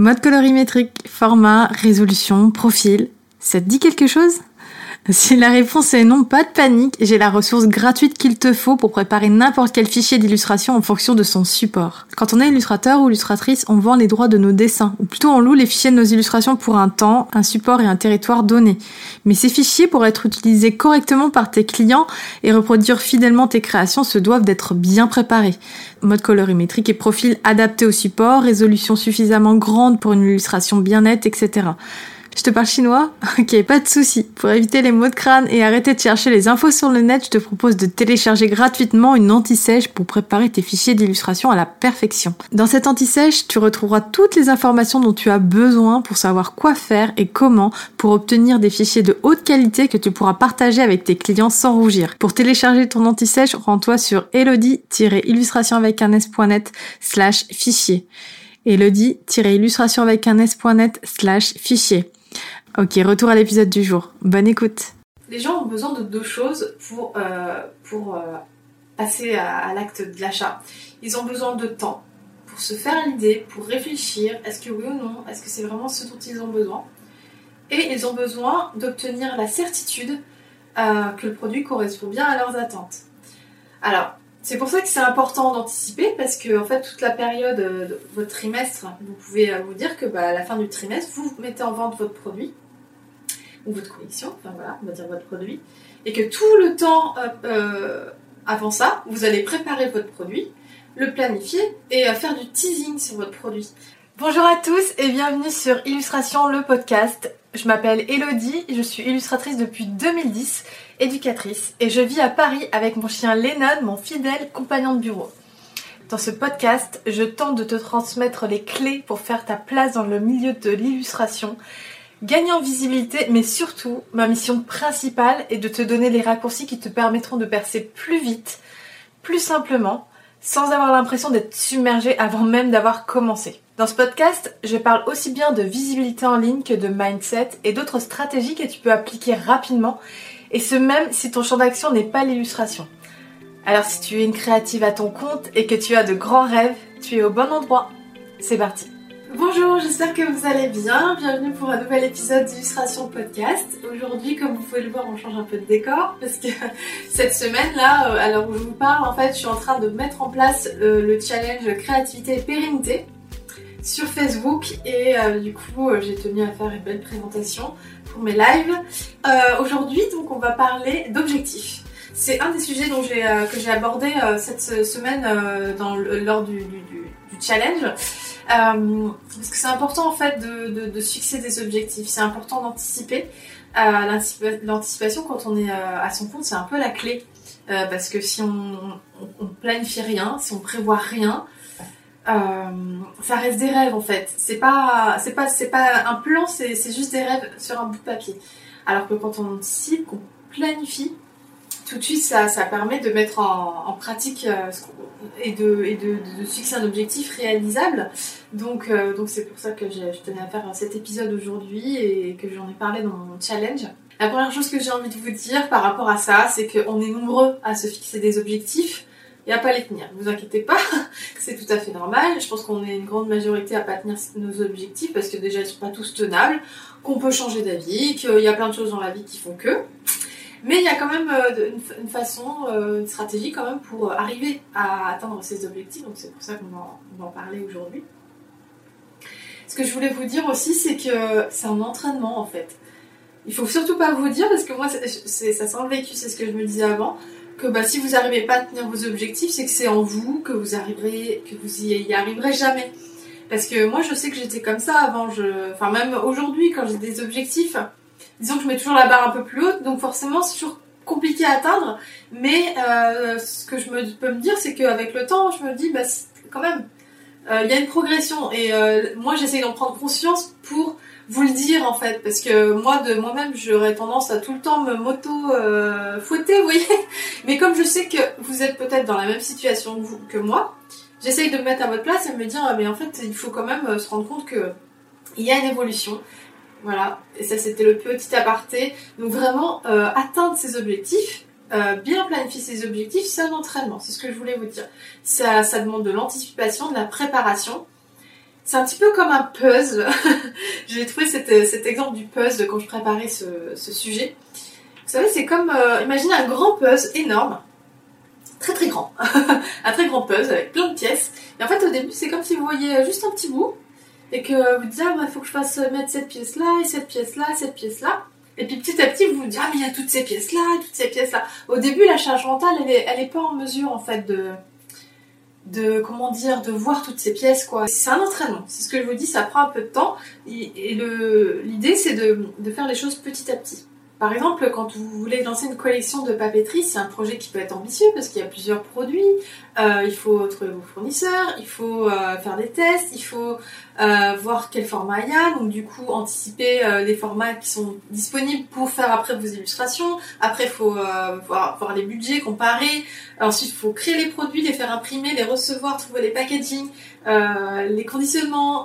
Mode colorimétrique, format, résolution, profil, ça te dit quelque chose? Si la réponse est non, pas de panique, j'ai la ressource gratuite qu'il te faut pour préparer n'importe quel fichier d'illustration en fonction de son support. Quand on est illustrateur ou illustratrice, on vend les droits de nos dessins, ou plutôt on loue les fichiers de nos illustrations pour un temps, un support et un territoire donné. Mais ces fichiers, pour être utilisés correctement par tes clients et reproduire fidèlement tes créations, se doivent d'être bien préparés. Mode colorimétrique et profil adapté au support, résolution suffisamment grande pour une illustration bien nette, etc. Je te parle chinois Ok, pas de souci. Pour éviter les mots de crâne et arrêter de chercher les infos sur le net, je te propose de télécharger gratuitement une anti-sèche pour préparer tes fichiers d'illustration à la perfection. Dans cette anti-sèche, tu retrouveras toutes les informations dont tu as besoin pour savoir quoi faire et comment pour obtenir des fichiers de haute qualité que tu pourras partager avec tes clients sans rougir. Pour télécharger ton anti-sèche, rends-toi sur elodie-illustration avec un s.net slash fichier. Elodie-illustration avec un s.net slash fichier. Ok, retour à l'épisode du jour. Bonne écoute. Les gens ont besoin de deux choses pour, euh, pour euh, passer à, l'acte de l'achat. Ils ont besoin de temps pour se faire l'idée, pour réfléchir, est-ce que oui ou non, est-ce que c'est vraiment ce dont ils ont besoin. Et ils ont besoin d'obtenir la certitude euh, que le produit correspond bien à leurs attentes. Alors, c'est pour ça que c'est important d'anticiper parce que en fait toute la période de votre trimestre, vous pouvez vous dire que bah, à la fin du trimestre, vous mettez en vente votre produit ou votre collection, enfin voilà, on va dire votre produit, et que tout le temps euh, euh, avant ça, vous allez préparer votre produit, le planifier et euh, faire du teasing sur votre produit. Bonjour à tous et bienvenue sur Illustration le podcast. Je m'appelle Elodie, je suis illustratrice depuis 2010, éducatrice, et je vis à Paris avec mon chien Lennon, mon fidèle compagnon de bureau. Dans ce podcast, je tente de te transmettre les clés pour faire ta place dans le milieu de l'illustration Gagner en visibilité, mais surtout, ma mission principale est de te donner les raccourcis qui te permettront de percer plus vite, plus simplement, sans avoir l'impression d'être submergé avant même d'avoir commencé. Dans ce podcast, je parle aussi bien de visibilité en ligne que de mindset et d'autres stratégies que tu peux appliquer rapidement, et ce même si ton champ d'action n'est pas l'illustration. Alors si tu es une créative à ton compte et que tu as de grands rêves, tu es au bon endroit. C'est parti Bonjour, j'espère que vous allez bien. Bienvenue pour un nouvel épisode d'Illustration Podcast. Aujourd'hui, comme vous pouvez le voir, on change un peu de décor parce que cette semaine là, euh, où je vous parle, en fait, je suis en train de mettre en place euh, le challenge créativité pérennité sur Facebook et euh, du coup, j'ai tenu à faire une belle présentation pour mes lives. Aujourd'hui, donc, on va parler d'objectifs. C'est un des sujets dont que j'ai abordé cette semaine lors du, du challenge. Euh, parce que c'est important en fait de, de, fixer des objectifs, c'est important d'anticiper. Euh, l'anticipation quand on est euh, à son compte, c'est un peu la clé. parce que si on, on, planifie rien, si on prévoit rien, ça reste des rêves en fait. C'est pas, c'est pas, c'est pas un plan, c'est juste des rêves sur un bout de papier. Alors que quand on anticipe, qu'on planifie, tout de suite, ça, ça permet de mettre en, pratique euh, et, de, et de, fixer un objectif réalisable. Donc, euh, donc c'est pour ça que je tenais à faire cet épisode aujourd'hui et que j'en ai parlé dans mon challenge. La première chose que j'ai envie de vous dire par rapport à ça, c'est qu'on est nombreux à se fixer des objectifs et à pas les tenir. Ne vous inquiétez pas, c'est tout à fait normal. Je pense qu'on est une grande majorité à pas tenir nos objectifs parce que déjà ils sont pas tous tenables, qu'on peut changer d'avis, qu'il y a plein de choses dans la vie qui font que. Mais il y a quand même euh, une, façon, euh, une stratégie quand même pour arriver à atteindre ces objectifs. Donc c'est pour ça qu'on va, en parler aujourd'hui. Ce que je voulais vous dire aussi, c'est que c'est un entraînement en fait. Il faut surtout pas vous dire, parce que moi, ça sent le vécu, c'est ce que je me disais avant, que bah, si vous n'arrivez pas à tenir vos objectifs, c'est que c'est en vous, que vous arriverez, que vous y, arriverez jamais. Parce que moi, je sais que j'étais comme ça avant. Je... Enfin, même aujourd'hui, quand j'ai des objectifs, disons que je mets toujours la barre un peu plus haute, donc forcément c'est toujours compliqué à atteindre. Mais euh, ce que je peux me dire, c'est qu'avec le temps, je me dis, bah quand même, euh, il y a une progression. Et euh, moi, j'essaye d'en prendre conscience pour vous le dire en fait, parce que moi de moi-même, j'aurais tendance à tout le temps me moto fouetter, vous voyez. Mais comme je sais que vous êtes peut-être dans la même situation que, moi, j'essaye de me mettre à votre place et me dire, ah, mais en fait, il faut quand même se rendre compte que il y a une évolution voilà, et ça c'était le petit aparté. Donc vraiment, euh, atteindre ses objectifs, euh, bien planifier ses objectifs, c'est un entraînement, c'est ce que je voulais vous dire. Ça, ça demande de l'anticipation, de la préparation. C'est un petit peu comme un puzzle. J'ai trouvé cet, cet, exemple du puzzle quand je préparais ce, sujet. Vous savez, c'est comme, euh, imaginez un grand puzzle énorme, très très grand, un très grand puzzle avec plein de pièces. Et en fait, au début, c'est comme si vous voyez juste un petit bout et que vous disiez, ah, il bah, faut que je fasse mettre cette pièce-là et cette pièce-là, cette pièce-là. Et puis petit à petit, vous vous dites, ah, mais il y a toutes ces pièces-là, toutes ces pièces-là. Au début, la charge mentale, elle est, elle est pas en mesure, en fait, de, de comment dire de voir toutes ces pièces quoi. C'est un entraînement c'est ce que je vous dis ça prend un peu de temps. Et, le l'idée c'est de, de faire les choses petit à petit par exemple, quand vous voulez lancer une collection de papeterie, c'est un projet qui peut être ambitieux parce qu'il y a plusieurs produits. Euh, il faut trouver vos fournisseurs, il faut euh, faire des tests, il faut euh, voir quel format il y a. Donc du coup, anticiper les formats qui sont disponibles pour faire après vos illustrations. Après, il faut voir, voir, les budgets, comparer. Ensuite, il faut créer les produits, les faire imprimer, les recevoir, trouver les packaging, les conditionnements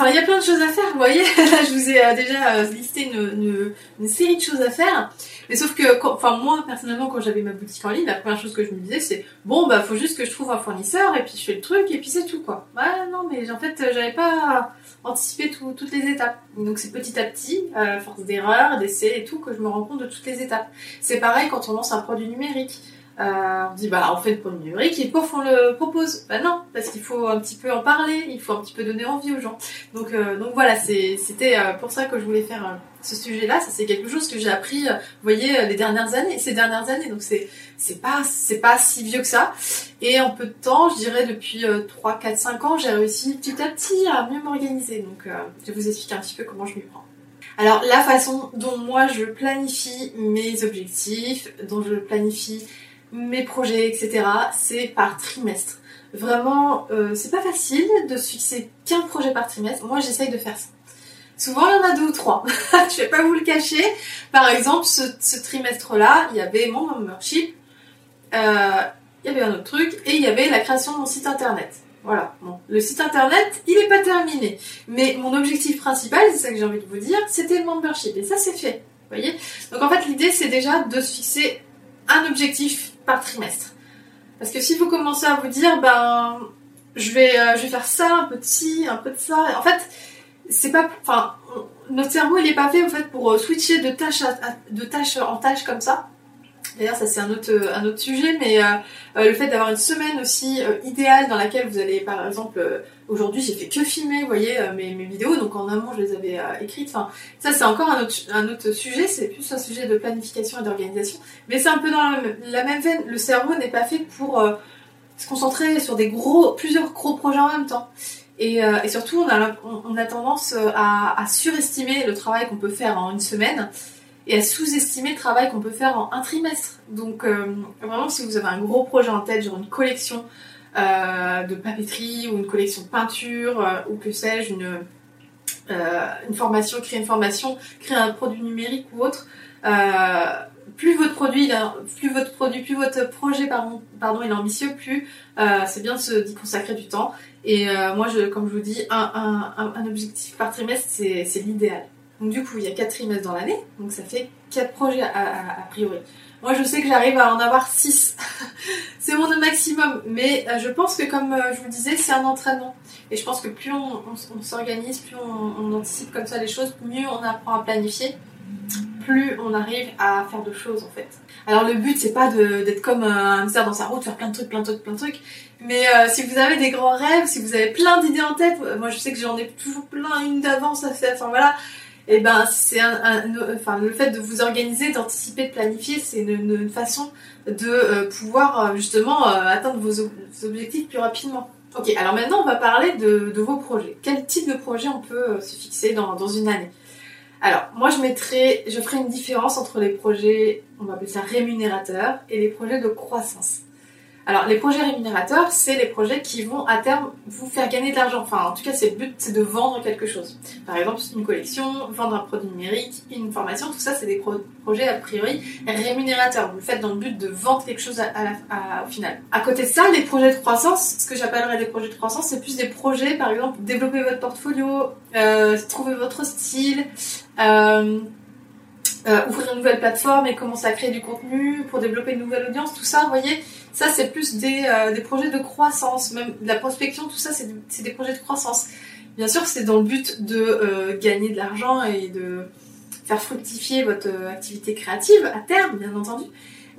Enfin, il y a plein de choses à faire, vous voyez. Là, je vous ai euh, déjà euh, listé une, série de choses à faire. Mais sauf que, enfin, moi, personnellement, quand j'avais ma boutique en ligne, la première chose que je me disais, c'est bon, bah, faut juste que je trouve un fournisseur, et puis je fais le truc, et puis c'est tout, quoi. Ouais, non, mais en fait, j'avais pas anticipé toutes les étapes. Donc, c'est petit à petit, à force d'erreurs, d'essais et tout, que je me rends compte de toutes les étapes. C'est pareil quand on lance un produit numérique. Euh, on dit bah on fait le produit numérique et pof on le propose. Bah non, parce qu'il faut un petit peu en parler, il faut un petit peu donner envie aux gens. Donc euh, donc voilà, c'était euh, pour ça que je voulais faire ce sujet-là. Ça c'est quelque chose que j'ai appris, vous voyez, les dernières années, ces dernières années. Donc c'est c'est pas c'est pas si vieux que ça. Et en peu de temps, je dirais depuis 3, 4, 5 ans, j'ai réussi petit à petit à mieux m'organiser. Donc je vais vous expliquer un petit peu comment je m'y prends. Alors la façon dont moi je planifie mes objectifs, dont je planifie mes projets, etc., c'est par trimestre. Vraiment, euh, c'est pas facile de se fixer qu'un projet par trimestre. Moi, j'essaye de faire ça. Souvent, il y en a deux ou trois. je vais pas vous le cacher. Par exemple, ce, trimestre-là, il y avait mon membership, euh, il y avait un autre truc, et il y avait la création de mon site internet. Voilà. Bon. Le site internet, il est pas terminé. Mais mon objectif principal, c'est ça que j'ai envie de vous dire, c'était le membership. Et ça, c'est fait. Vous voyez? Donc en fait, l'idée, c'est déjà de se fixer un objectif par trimestre. Parce que si vous commencez à vous dire, ben, je vais, euh, je vais faire ça, un peu de ci, un peu de ça, en fait, c'est pas, enfin, notre cerveau il est pas fait en fait pour euh, switcher de tâche de tâche en tâche comme ça. D'ailleurs, ça c'est un autre, un autre sujet, mais euh, le fait d'avoir une semaine aussi idéale dans laquelle vous allez, par exemple, Aujourd'hui, j'ai fait que filmer, vous voyez, euh, mes, mes, vidéos, donc en amont, je les avais euh, écrites. Enfin, ça, c'est encore un autre, un autre sujet, c'est plus un sujet de planification et d'organisation. Mais c'est un peu dans la, même veine. Le cerveau n'est pas fait pour euh, se concentrer sur des gros, plusieurs gros projets en même temps. Et, surtout, on a, on, a tendance à, surestimer le travail qu'on peut faire en une semaine et à sous-estimer le travail qu'on peut faire en un trimestre. Donc, vraiment, si vous avez un gros projet en tête, genre une collection, euh, de papeterie ou une collection de peinture euh, ou que sais-je, une, euh, une formation, créer une formation, créer un produit numérique ou autre. plus votre produit, plus votre produit, plus votre projet pardon, pardon est ambitieux, plus c'est bien d'y consacrer du temps. Et moi, je, comme je vous dis, un objectif par trimestre, c'est l'idéal. Donc du coup, il y a 4 trimestres dans l'année, donc ça fait 4 projets a priori. Moi, je sais que j'arrive à en avoir 6. c'est mon maximum. Mais euh, je pense que, comme euh, je vous disais, c'est un entraînement. Et je pense que plus on, s'organise, plus on, anticipe comme ça les choses, mieux on apprend à planifier, plus on arrive à faire de choses en fait. Alors le but c'est pas d'être comme un hamster dans sa route, faire plein de trucs, plein de trucs, plein de trucs. Mais euh, si vous avez des grands rêves, si vous avez plein d'idées en tête, moi je sais que j'en ai toujours plein, une d'avance à faire. Enfin voilà, et eh ben c'est un, le fait de vous organiser, d'anticiper, de planifier, c'est une, façon de euh, pouvoir euh, justement euh, atteindre vos, objectifs plus rapidement. Ok, alors maintenant on va parler de, vos projets. Quel type de projet on peut se fixer dans, dans une année? Alors moi je mettrai, je ferai une différence entre les projets, on va appeler ça rémunérateurs, et les projets de croissance. Alors, les projets rémunérateurs, c'est les projets qui vont à terme vous faire gagner de l'argent. Enfin, en tout cas, c'est le but, c'est de vendre quelque chose. Par exemple, une collection, vendre un produit numérique, une formation, tout ça, c'est des projets a priori rémunérateurs. Vous le faites dans le but de vendre quelque chose au final. À côté de ça, les projets de croissance, ce que j'appellerais des projets de croissance, c'est plus des projets, par exemple, développer votre portfolio, euh, trouver votre style, euh, euh, ouvrir une nouvelle plateforme et commencer à créer du contenu pour développer une nouvelle audience, tout ça, vous voyez, ça c'est plus des, euh, des projets de croissance, même la prospection, tout ça c'est des projets de croissance. Bien sûr, c'est dans le but de euh, gagner de l'argent et de faire fructifier votre activité créative à terme, bien entendu.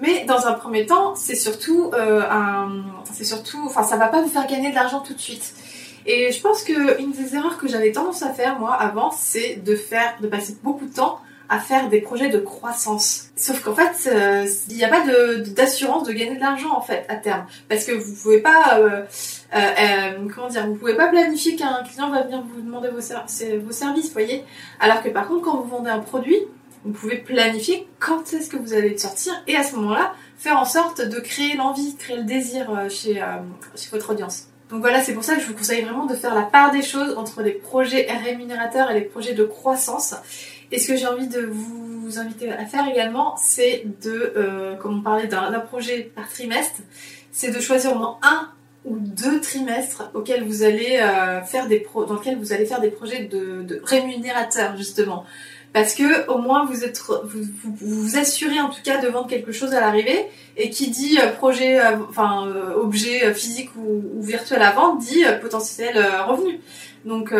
Mais dans un premier temps, c'est surtout un, c'est surtout, enfin, ça va pas vous faire gagner de l'argent tout de suite. Et je pense que une des erreurs que j'avais tendance à faire moi avant, c'est de faire, de passer beaucoup de temps à faire des projets de croissance. Sauf qu'en fait, euh, il n'y a pas d'assurance de, gagner de l'argent en fait à terme, parce que vous pouvez pas, euh, euh, comment dire, vous pouvez pas planifier qu'un client va venir vous demander vos, vos services, voyez. Alors que par contre, quand vous vendez un produit, vous pouvez planifier quand est-ce que vous allez le sortir et à ce moment-là, faire en sorte de créer l'envie, créer le désir chez, chez votre audience. Donc voilà, c'est pour ça que je vous conseille vraiment de faire la part des choses entre les projets rémunérateurs et les projets de croissance. Et ce que j'ai envie de vous inviter à faire également, c'est de, euh, comme on parlait d'un projet par trimestre, c'est de choisir au moins un ou deux trimestres auxquels vous allez euh, faire des pro dans lesquels vous allez faire des projets de, de rémunérateurs justement. Parce que au moins vous êtes vous, vous, assurez en tout cas de vendre quelque chose à l'arrivée et qui dit euh, projet euh, enfin objet physique ou, ou, virtuel à vendre dit potentiel revenu. Donc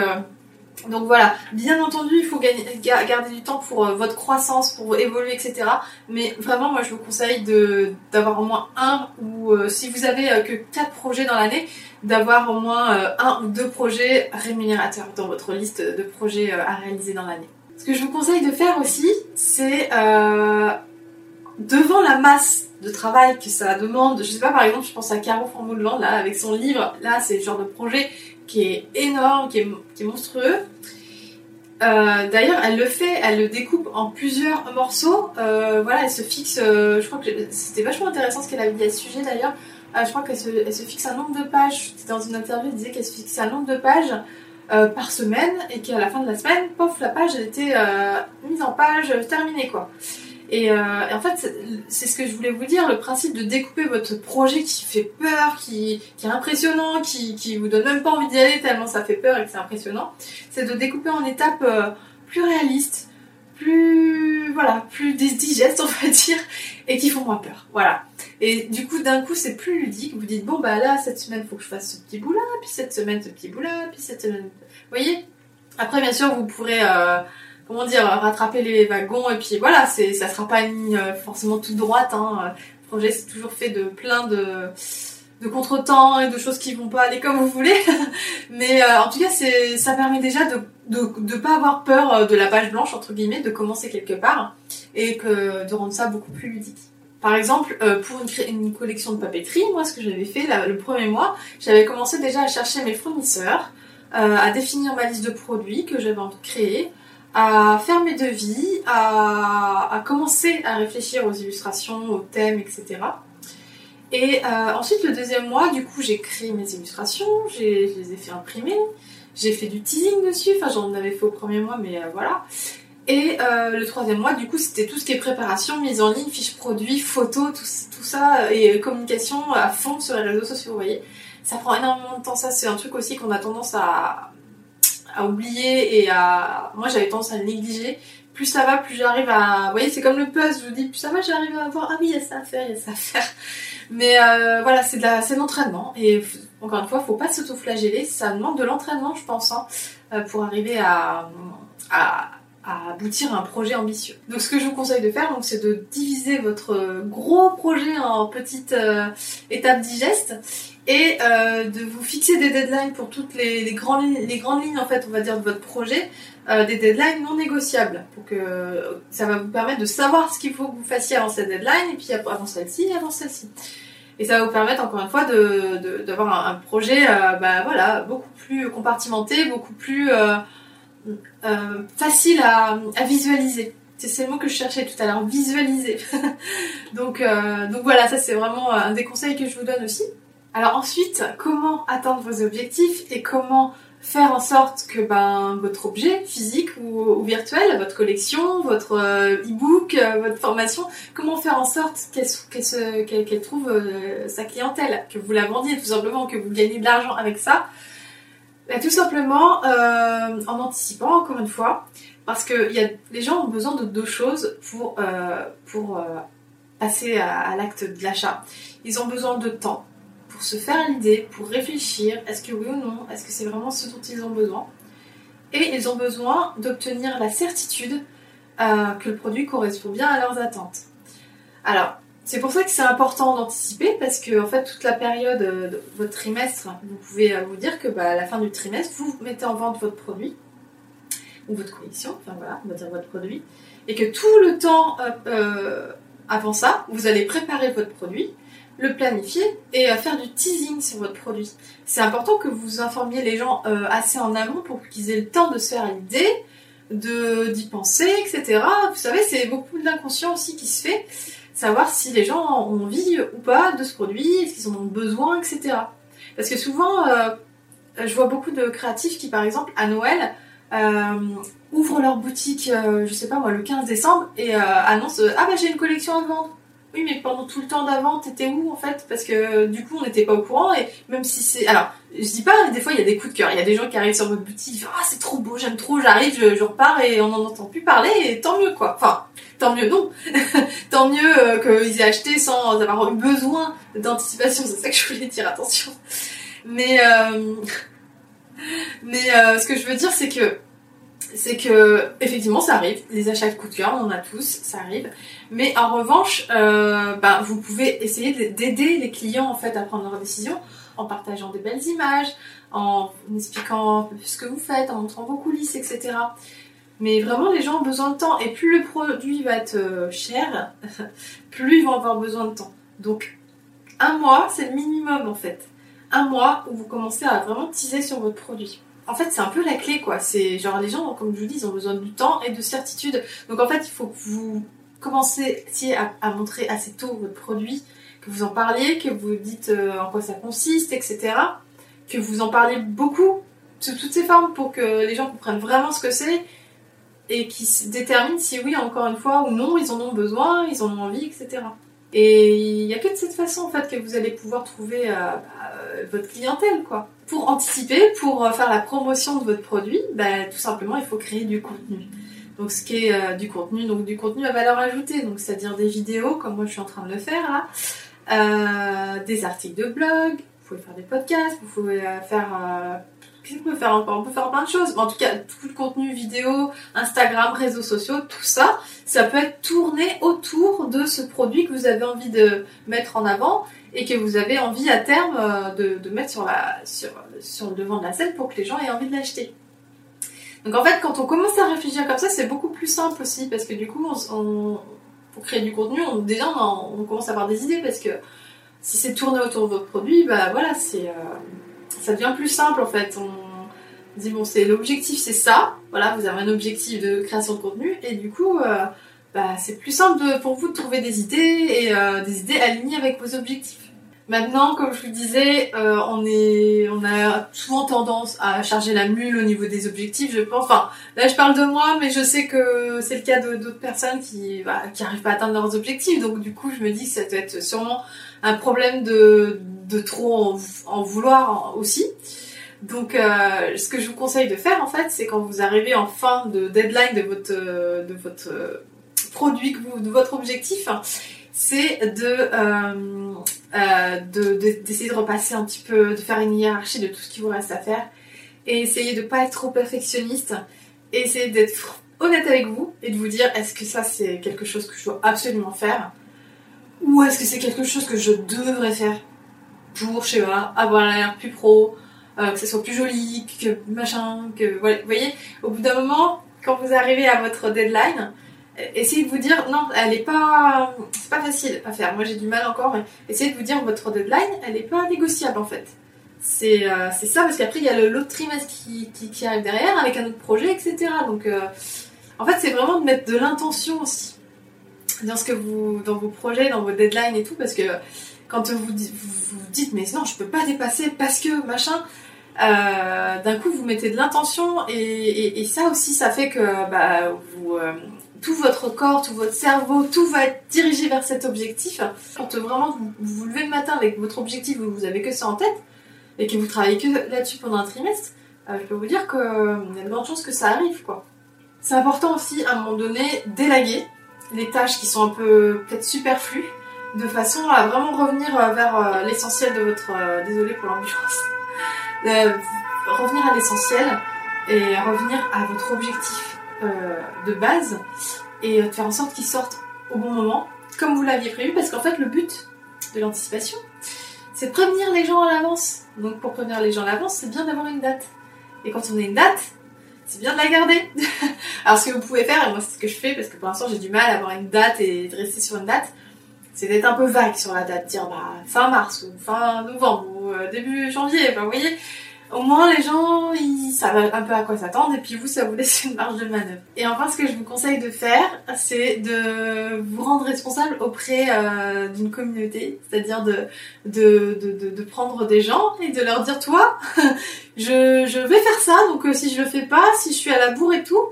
donc voilà, bien entendu, il faut garder du temps pour votre croissance, pour évoluer, etc. Mais vraiment, moi, je vous conseille d'avoir au moins un ou si vous avez que quatre projets dans l'année, d'avoir au moins un ou deux projets rémunérateurs dans votre liste de projets à réaliser dans l'année. Ce que je vous conseille de faire aussi, c'est euh, devant la masse de travail que ça demande, je sais pas, par exemple, je pense à Caro Formoulevent, là, avec son livre, là, c'est le genre de projet qui est énorme, qui est, monstrueux. Euh, D'ailleurs, elle le fait, elle le découpe en plusieurs morceaux. Euh, voilà, elle se fixe, euh, je crois que c'était vachement intéressant ce qu'elle avait dit à ce sujet d'ailleurs. Euh, je crois qu'elle se, elle se fixe un nombre de pages. Dans une interview, elle disait qu'elle se fixait un nombre de pages par semaine et qu'à la fin de la semaine, pof, la page était mise en page, terminée quoi. Et, euh, et en fait, c'est ce que je voulais vous dire, le principe de découper votre projet qui fait peur, qui, est impressionnant, qui, qui vous donne même pas envie d'y aller tellement ça fait peur et que c'est impressionnant, c'est de découper en étapes plus réalistes, plus voilà, plus digestes on va dire, et qui font moins peur. Voilà. Et du coup, d'un coup, c'est plus ludique. Vous dites bon bah là cette semaine faut que je fasse ce petit bout là, puis cette semaine ce petit bout là, puis cette semaine. Vous voyez? Après, bien sûr, vous pourrez euh, comment dire rattraper les wagons et puis voilà, c'est ça sera pas euh, forcément toute droite. Hein. Le projet c'est toujours fait de plein de de contretemps et de choses qui vont pas aller comme vous voulez. Mais euh, en tout cas, c'est ça permet déjà de, de pas avoir peur de la page blanche entre guillemets, de commencer quelque part et que de rendre ça beaucoup plus ludique. Par exemple, euh, pour une, collection de papeterie, moi, ce que j'avais fait le premier mois, j'avais commencé déjà à chercher mes fournisseurs, euh, à définir ma liste de produits que j'avais envie de créer, à faire mes devis, à, commencer à réfléchir aux illustrations, aux thèmes, etc. Et euh, ensuite, le deuxième mois, du coup, j'ai créé mes illustrations, je les ai fait imprimer, j'ai fait du teasing dessus, enfin j'en avais fait au premier mois, mais voilà. Et euh, le troisième mois, du coup, c'était tout ce qui est préparation, mise en ligne, fiches produits, photos, tout ça, et communication à fond sur les réseaux sociaux, vous voyez. Ça prend énormément de temps, ça c'est un truc aussi qu'on a tendance à, à oublier et à... Moi j'avais tendance à le négliger. Plus ça va, plus j'arrive à... Vous voyez, c'est comme le puzzle, je vous dis, plus ça va, j'arrive à voir, ah oui, il y a ça à faire, il y a ça à faire. Mais euh, voilà, c'est de, la... de l'entraînement. Et encore une fois, faut pas s'auto-flageller, ça demande de l'entraînement, je pense, hein, euh, pour arriver à... à à aboutir à un projet ambitieux. Donc ce que je vous conseille de faire, c'est de diviser votre gros projet en petites euh, étapes digestes et euh, de vous fixer des deadlines pour toutes les, grandes, lignes en fait, on va dire, de votre projet, euh, des deadlines non négociables, pour que ça va vous permettre de savoir ce qu'il faut que vous fassiez avant cette deadline et puis avant celle-ci et avant celle-ci. Et ça va vous permettre encore une fois de d'avoir un, un, projet, bah voilà, beaucoup plus compartimenté, beaucoup plus euh, facile à, visualiser. C'est le mot que je cherchais tout à l'heure, visualiser. donc, euh, donc voilà, ça c'est vraiment un des conseils que je vous donne aussi. Alors ensuite, comment atteindre vos objectifs et comment faire en sorte que ben, votre objet physique ou, virtuel, votre collection, votre euh, e-book, euh, votre formation, comment faire en sorte qu'elle qu trouve sa clientèle, que vous la vendiez tout simplement, que vous gagnez de l'argent avec ça bah, tout simplement euh, en anticipant, encore une fois, Parce que y a, les gens ont besoin de deux choses pour, euh, pour euh, passer à, à l'acte de l'achat. Ils ont besoin de temps pour se faire l'idée, pour réfléchir, est-ce que oui ou non, est-ce que c'est vraiment ce dont ils ont besoin. Et ils ont besoin d'obtenir la certitude que le produit correspond bien à leurs attentes. Alors, c'est pour ça que c'est important d'anticiper parce que fait toute la période euh, de votre trimestre, vous pouvez euh, vous dire que bah, à la fin du trimestre, vous mettez en vente votre produit ou votre collection, enfin voilà, on va dire votre produit, et que tout le temps euh, avant ça, vous allez préparer votre produit, le planifier et faire du teasing sur votre produit. C'est important que vous informiez les gens assez en amont pour qu'ils aient le temps de se faire l'idée, d'y penser, etc. Vous savez, c'est beaucoup d'inconscient aussi qui se fait savoir si les gens ont envie ou pas de ce produit, est-ce qu'ils en ont besoin, etc. Parce que souvent, euh, je vois beaucoup de créatifs qui, par exemple, à Noël, euh, ouvrent leur boutique, euh, je sais pas moi, le 15 décembre et euh, annoncent Ah bah j'ai une collection à vendre. Oui, mais pendant tout le temps d'avant, t'étais où en fait? Parce que du coup, on n'était pas au courant et même si c'est. Alors, je dis pas, des fois, il y a des coups de cœur. Il y a des gens qui arrivent sur votre boutique, ils font Ah, c'est trop beau, j'aime trop, j'arrive, je, repars et on n'en entend plus parler et tant mieux quoi. Enfin, tant mieux non. tant mieux euh, qu'ils aient acheté sans avoir eu besoin d'anticipation. C'est ça que je voulais dire, attention. Mais, euh, mais euh, ce que je veux dire, c'est que c'est que effectivement ça arrive, les achats de coup de cœur, on en a tous, ça arrive. Mais en revanche, ben, vous pouvez essayer d'aider les clients en fait à prendre leurs décisions en partageant des belles images, en expliquant ce que vous faites, en montrant vos coulisses, etc. Mais vraiment, les gens ont besoin de temps. Et plus le produit va être euh, cher, plus ils vont avoir besoin de temps. Donc, un mois, c'est le minimum en fait. Un mois où vous commencez à vraiment teaser sur votre produit. En fait, c'est un peu la clé, quoi. C'est genre les gens, comme je vous dis, ils ont besoin du temps et de certitude. Donc en fait, il faut que vous commenciez à, à montrer assez tôt votre produit, que vous en parliez, que vous dites euh, en quoi ça consiste, etc. Que vous en parliez beaucoup sous toutes ces formes pour que les gens comprennent vraiment ce que c'est et qui déterminent si oui, encore une fois, ou non, ils en ont besoin, ils en ont envie, etc. Et il n'y a que de cette façon, en fait, que vous allez pouvoir trouver euh, bah, votre clientèle, quoi. Pour anticiper, pour euh, faire la promotion de votre produit, bah, tout simplement, il faut créer du contenu. Donc, ce qui est du contenu, donc du contenu à valeur ajoutée, donc c'est-à-dire des vidéos, comme moi je suis en train de le faire là, euh, des articles de blog, vous pouvez faire des podcasts, vous pouvez euh, faire euh, Qu'est-ce qu'on peut faire encore? On peut faire plein de choses. En tout cas, tout le contenu vidéo, Instagram, réseaux sociaux, tout ça, ça peut être tourné autour de ce produit que vous avez envie de mettre en avant et que vous avez envie à terme de, mettre sur, le devant de la scène pour que les gens aient envie de l'acheter. Donc en fait, quand on commence à réfléchir comme ça, c'est beaucoup plus simple aussi parce que du coup, on- pour créer du contenu, on, déjà on, commence à avoir des idées parce que si c'est tourné autour de votre produit, bah voilà, c'est euh, ça devient plus simple en fait. On dit bon, c'est l'objectif, c'est ça. Voilà, vous avez un objectif de création de contenu et du coup, euh, bah, c'est plus simple pour vous de trouver des idées et euh, des idées alignées avec vos objectifs. Maintenant, comme je vous disais, euh, on est, on a souvent tendance à charger la mule au niveau des objectifs. Je pense, enfin, là je parle de moi, mais je sais que c'est le cas d'autres personnes qui, bah, qui arrivent pas à atteindre leurs objectifs. Donc du coup, je me dis que ça doit être sûrement un problème de, de trop en, vouloir aussi. Donc, euh, ce que je vous conseille de faire, en fait, c'est quand vous arrivez en fin de deadline de votre, de votre produit, de votre objectif, c'est de, euh, euh, de, de- d'essayer de repasser un petit peu, de faire une hiérarchie de tout ce qui vous reste à faire et essayer de pas être trop perfectionniste et essayer d'être honnête avec vous et de vous dire est-ce que ça c'est quelque chose que je dois absolument faire ou est-ce que c'est quelque chose que je devrais faire pour, je sais pas, avoir l'air plus pro, euh, que ce soit plus joli, que machin, que vous voyez, au bout d'un moment, quand vous arrivez à votre deadline, essayez de vous dire non, elle est pas, c'est pas facile à faire. Moi j'ai du mal encore, mais essayez de vous dire votre deadline, elle est pas négociable en fait. C'est euh, ça parce qu'après il y a l'autre trimestre qui, qui, arrive derrière avec un autre projet, etc. Donc euh, en fait c'est vraiment de mettre de l'intention aussi dans ce que vous, dans vos projets, dans vos deadlines et tout, parce que quand vous vous, dites mais non je peux pas dépasser parce que machin, euh, d'un coup vous mettez de l'intention et, et, et ça aussi ça fait que bah, vous euh, tout votre corps, tout votre cerveau, tout va être dirigé vers cet objectif. Quand euh, vraiment vous vous, levez le matin avec votre objectif, vous, vous avez que ça en tête et que vous travaillez que là-dessus pendant un trimestre, euh, je peux vous dire qu'il y a de grandes chances que ça arrive. C'est important aussi à un moment donné d'élaguer les tâches qui sont un peu peut-être superflues de façon à vraiment revenir vers l'essentiel de votre... désolé pour l'ambulance. revenir à l'essentiel et revenir à votre objectif de base et faire en sorte qu'il sorte au bon moment, comme vous l'aviez prévu, parce qu'en fait le but de l'anticipation, c'est de prévenir les gens à l'avance. Donc pour prévenir les gens à l'avance, c'est bien d'avoir une date. Et quand on a une date, c'est bien de la garder. Alors ce que vous pouvez faire, et moi c'est ce que je fais, parce que pour l'instant j'ai du mal à avoir une date et de rester sur une date, c'est d'être un peu vague sur la date, dire bah fin mars ou fin novembre ou euh, début janvier, bah, vous voyez, au moins les gens ils savent un peu à quoi s'attendre et puis vous ça vous laisse une marge de manœuvre. Et enfin ce que je vous conseille de faire c'est de vous rendre responsable auprès euh, d'une communauté, c'est-à-dire de de, de, de, prendre des gens et de leur dire toi je, je vais faire ça donc euh, si je le fais pas, si je suis à la bourre et tout,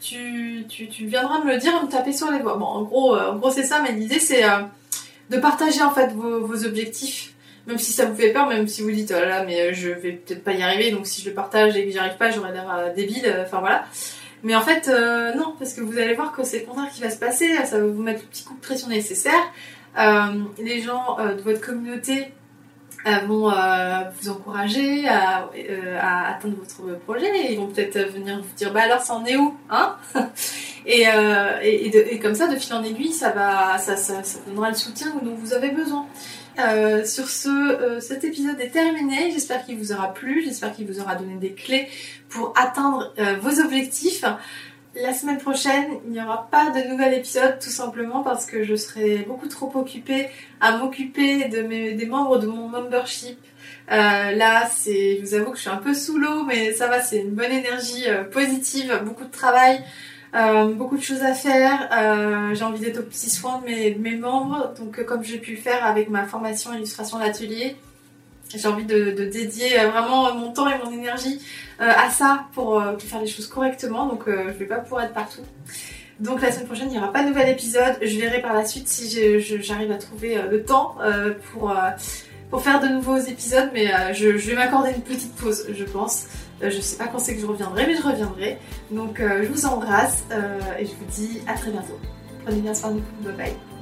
tu, tu, tu viendras me le dire et me taper sur les doigts. Bon en gros, euh, en gros c'est ça mais l'idée c'est de partager en fait vos, vos objectifs même si ça vous fait peur, même si vous dites oh là là mais euh, je vais peut-être pas y arriver, donc si je le partage et que j'y arrive pas, j'aurais l'air euh, débile. Euh, enfin voilà. Mais en fait non, parce que vous allez voir que c'est le contraire qui va se passer. Ça va vous mettre le petit coup de pression nécessaire. les gens de votre communauté vont vous encourager à, atteindre votre projet et ils vont peut-être venir vous dire bah alors ça en est où hein et, et, comme ça de fil en aiguille ça va ça, ça, ça donnera le soutien dont vous avez besoin euh, sur ce, euh, cet épisode est terminé. J'espère qu'il vous aura plu. J'espère qu'il vous aura donné des clés pour atteindre euh, vos objectifs. La semaine prochaine, il n'y aura pas de nouvel épisode tout simplement parce que je serai beaucoup trop occupée à m'occuper de des membres de mon membership. là, c'est, je vous avoue que je suis un peu sous l'eau, mais ça va, c'est une bonne énergie positive, beaucoup de travail. Euh, beaucoup de choses à faire. Euh, j'ai envie d'être au petit soin de mes, mes membres. Donc, euh, comme j'ai pu le faire avec ma formation illustration d'atelier, j'ai envie de, dédier vraiment mon temps et mon énergie à ça pour, faire les choses correctement. Donc, je vais pas pouvoir être partout. Donc la semaine prochaine, il n'y aura pas de nouvel épisode. Je verrai par la suite si j'arrive à trouver le temps pour, pour faire de nouveaux épisodes. Mais je, vais m'accorder une petite pause, je pense. Euh, je sais pas quand c'est que je reviendrai, mais je reviendrai. Donc euh, je vous embrasse euh, et je vous dis à très bientôt. Prenez bien soin de vous. Bye bye.